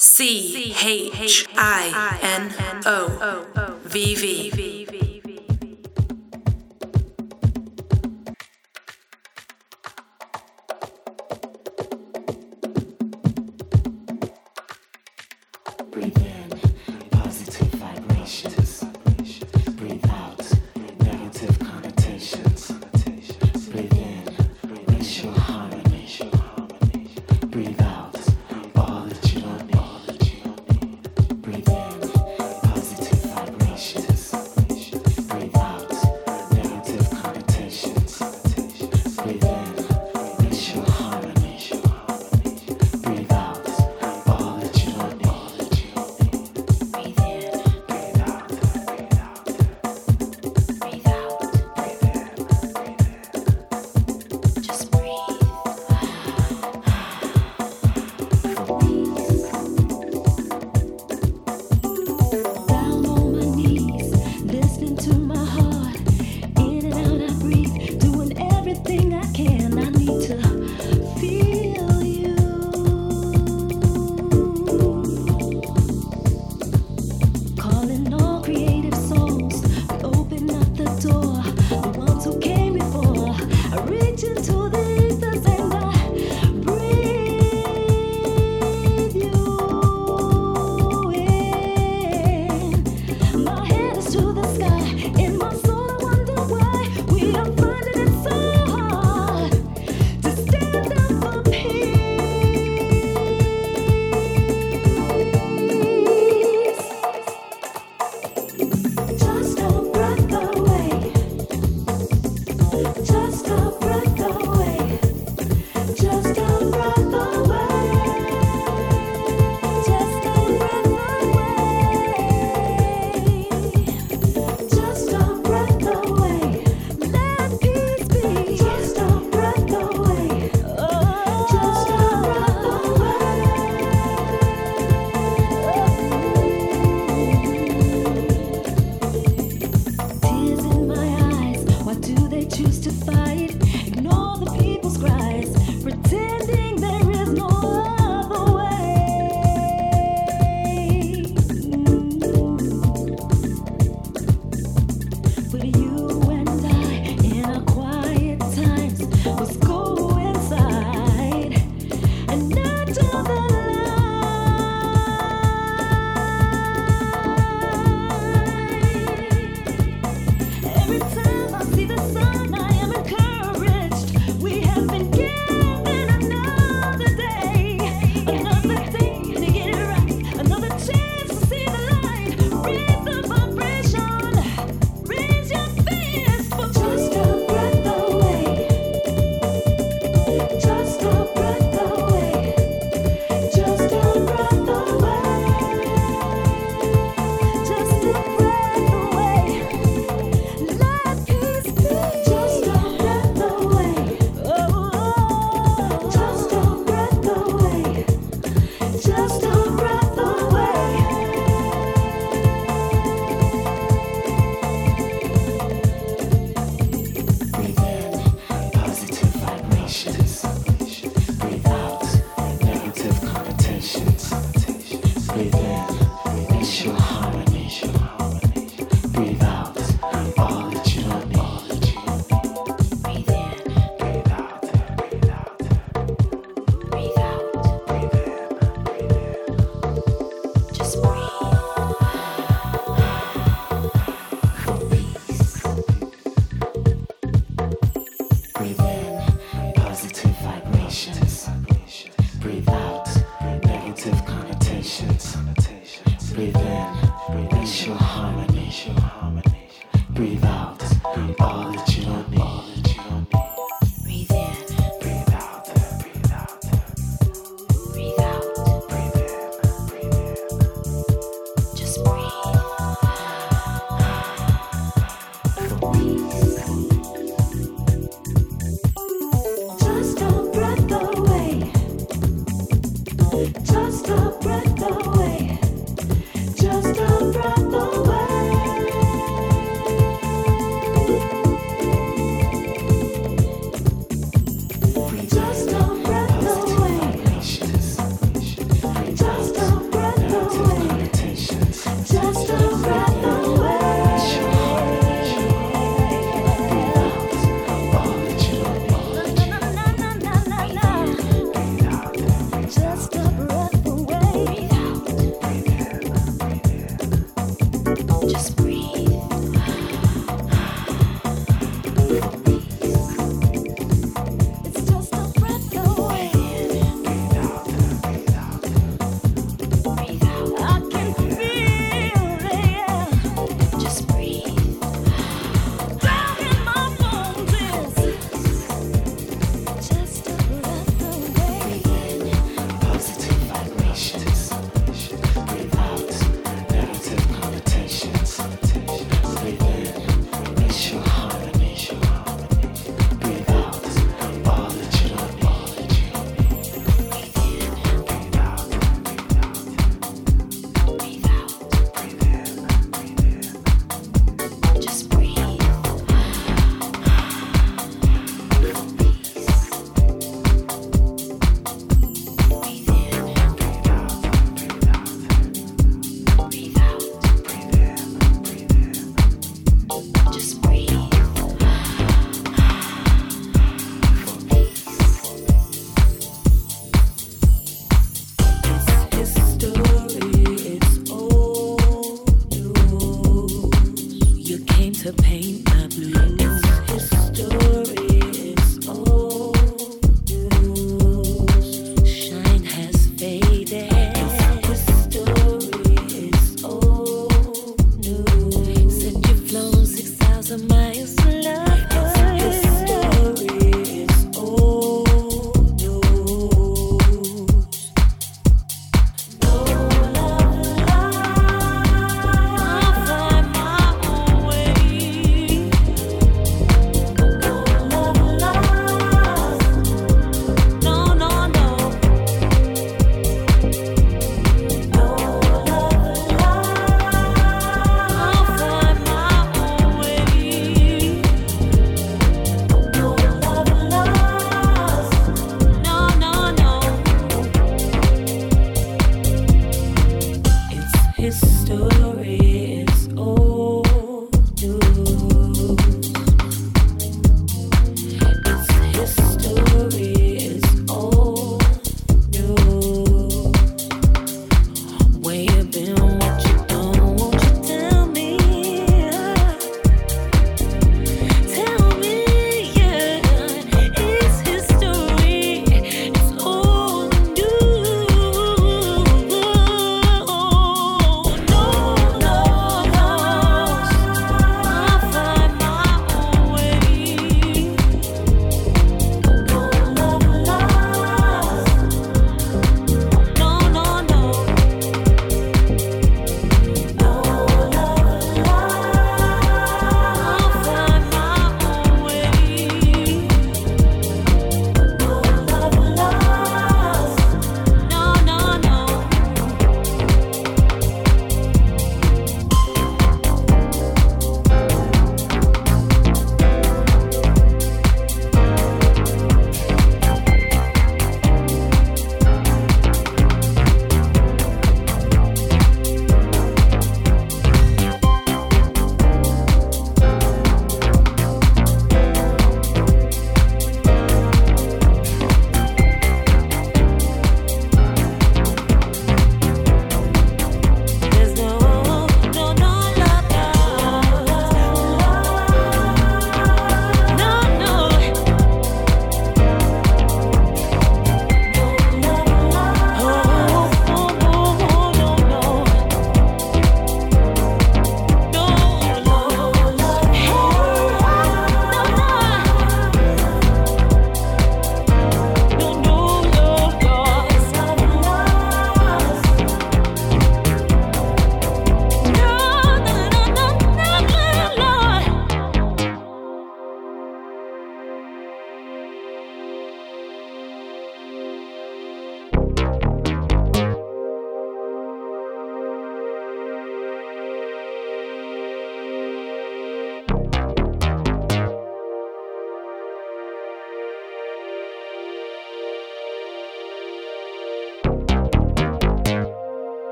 C H I N O V V.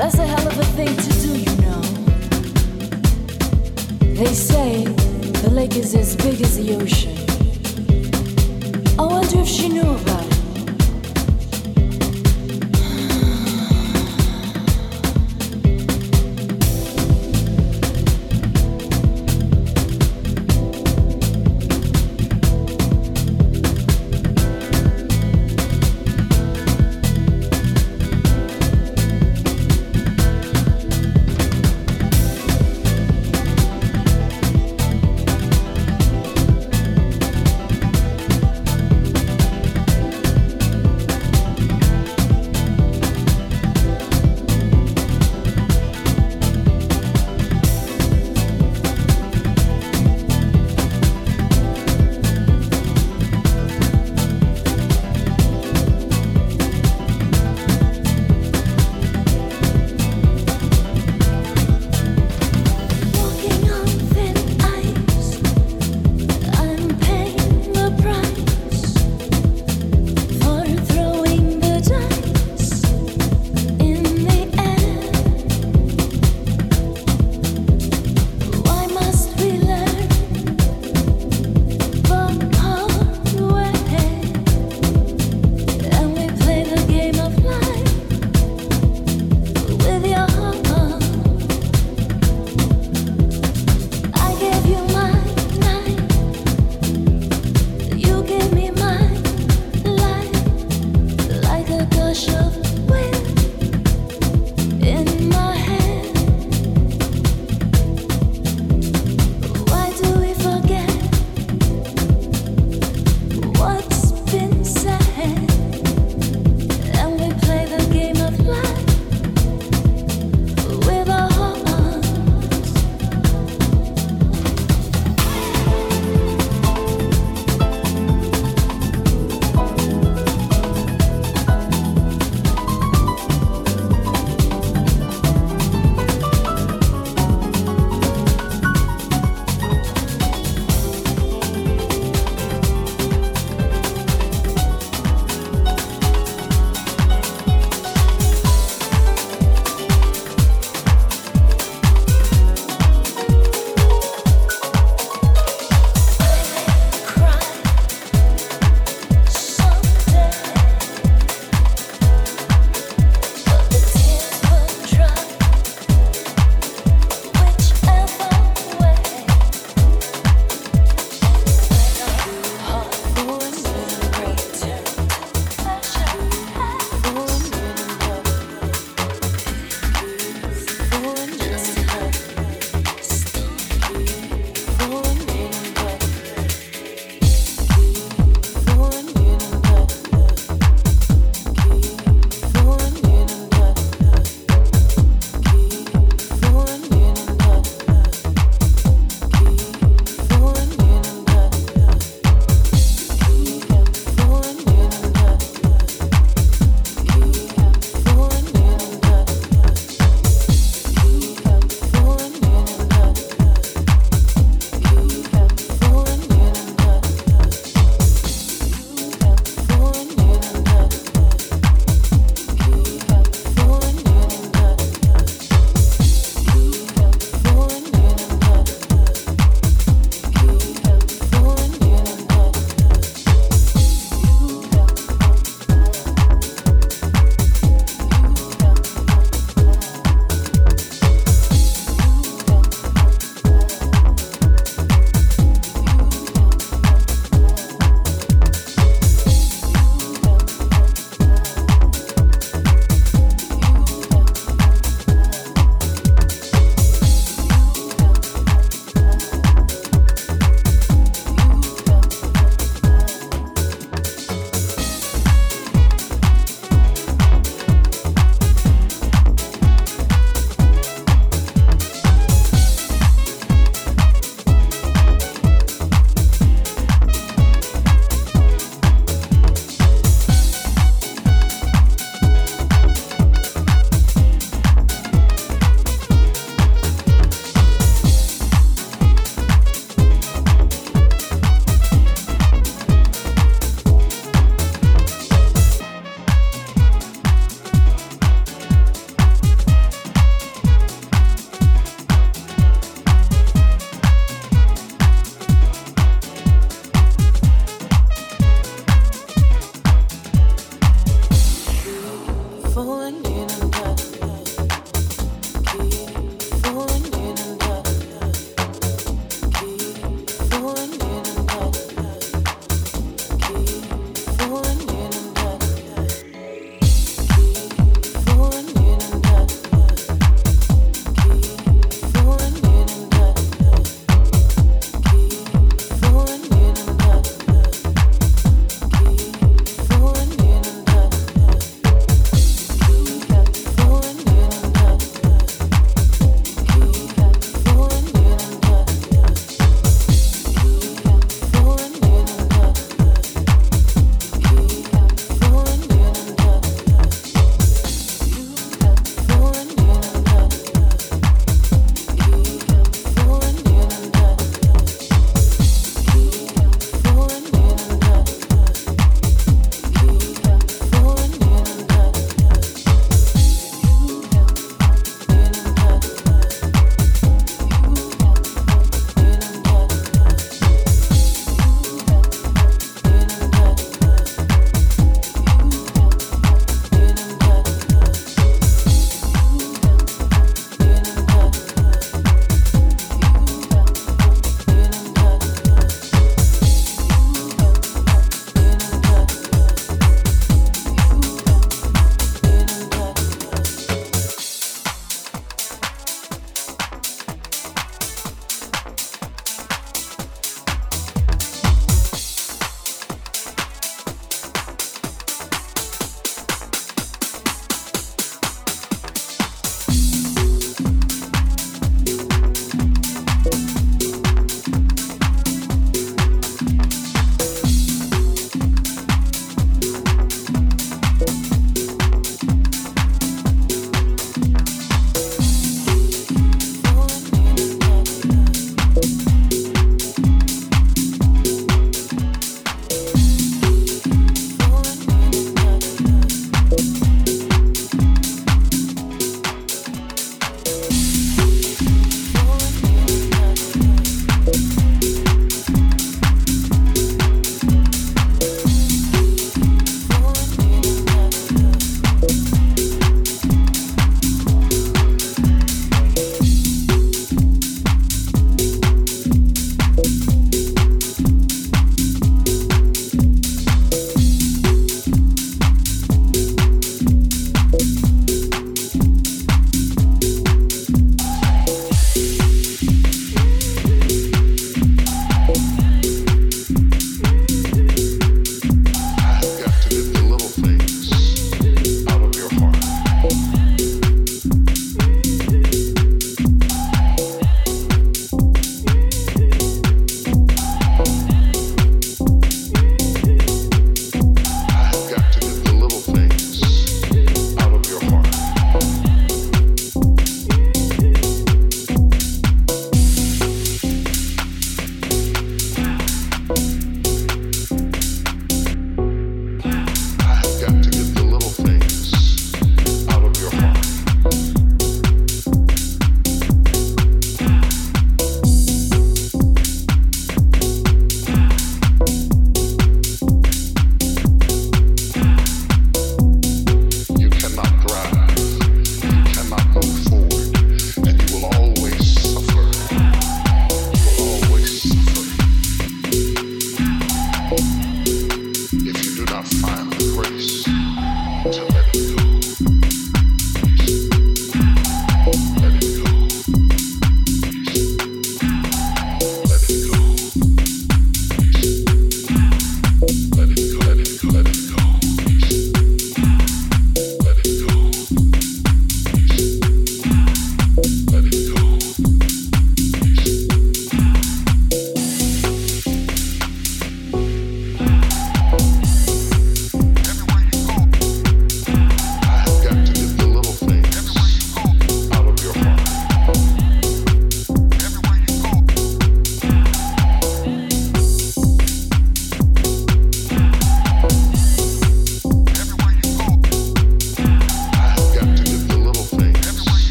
That's a hell of a thing to do, you know. They say the lake is as big as the ocean. I wonder if she knew about it.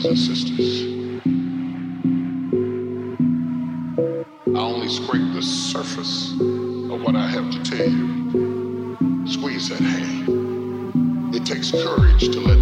Brothers and sisters. I only scrape the surface of what I have to tell you. Squeeze that hand. It takes courage to let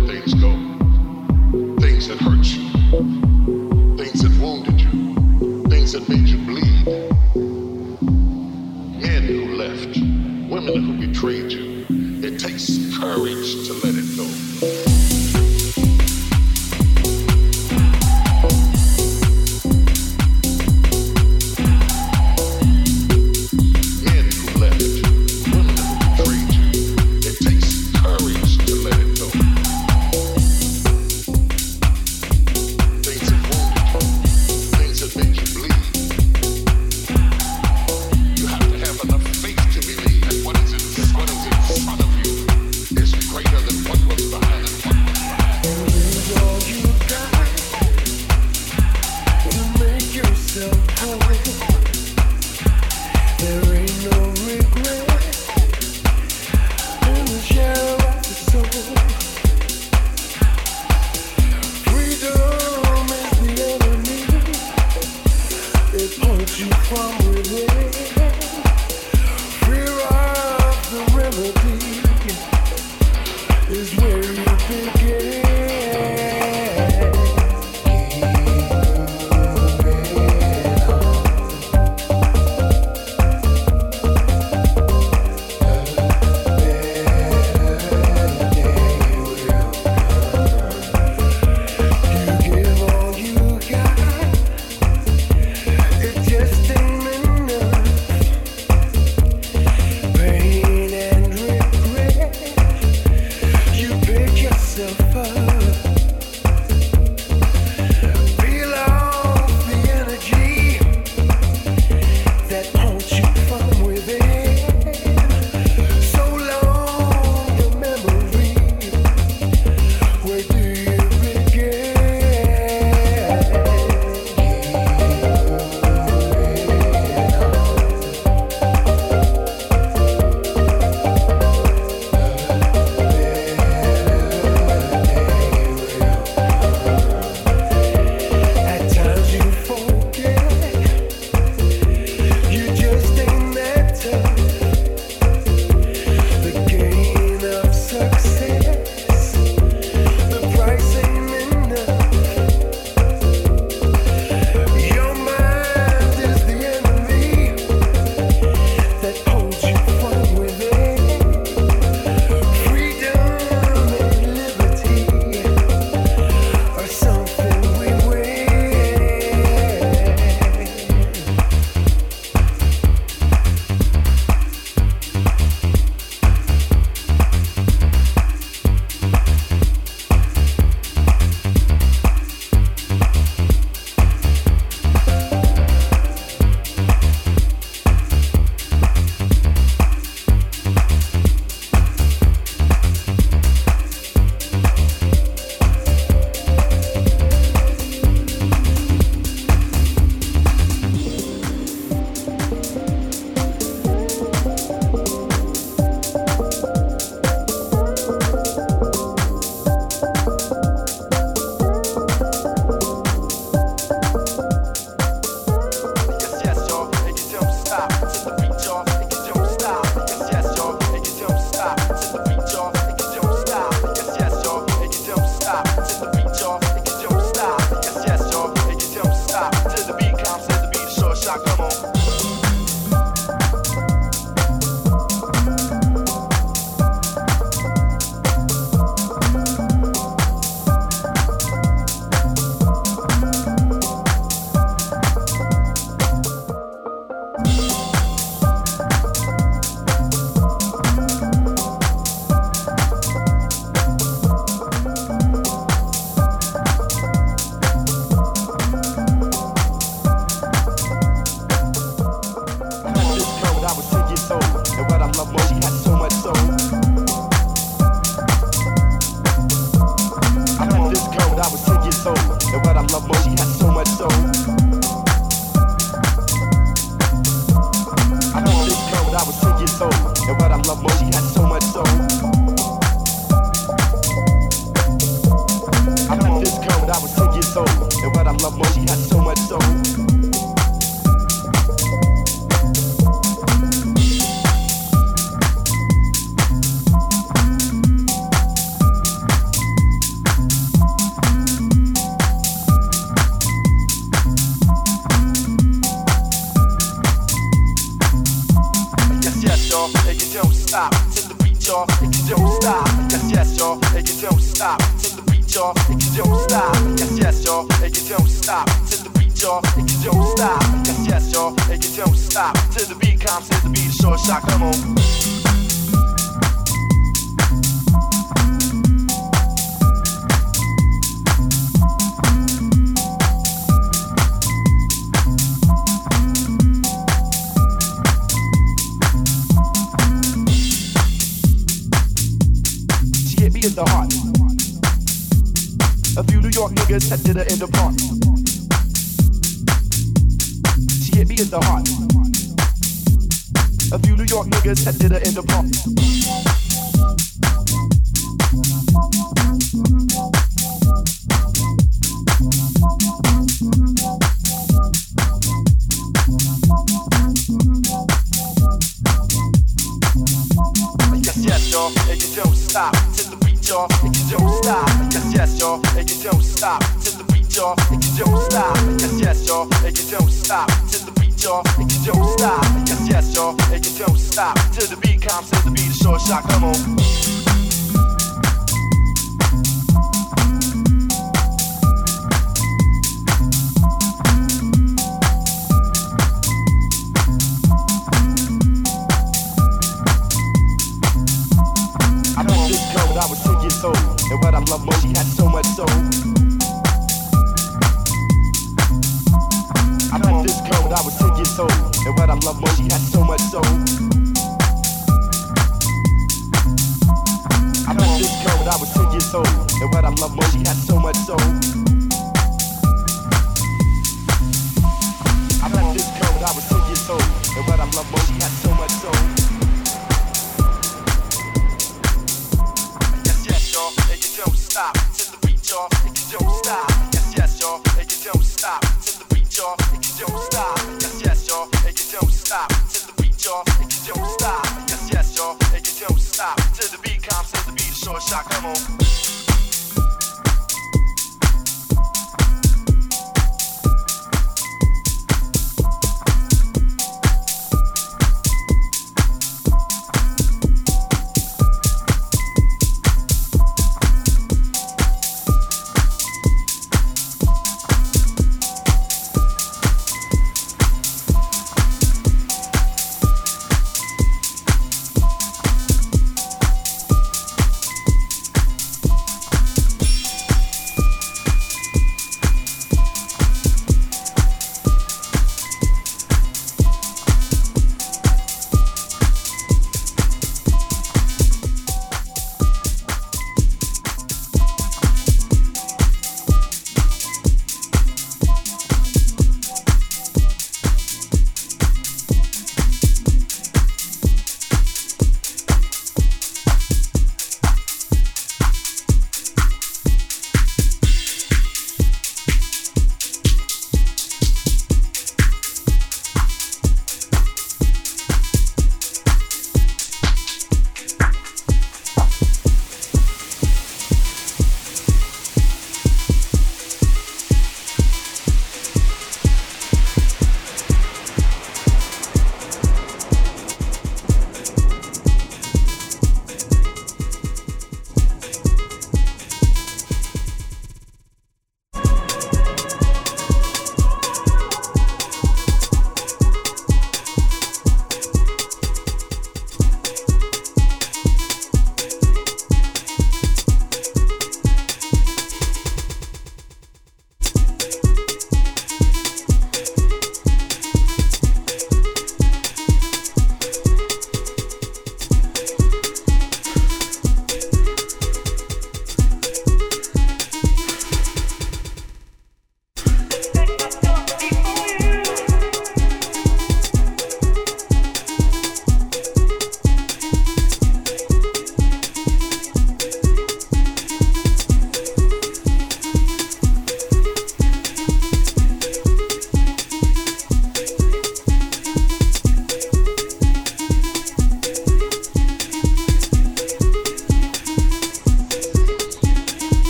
我心很痛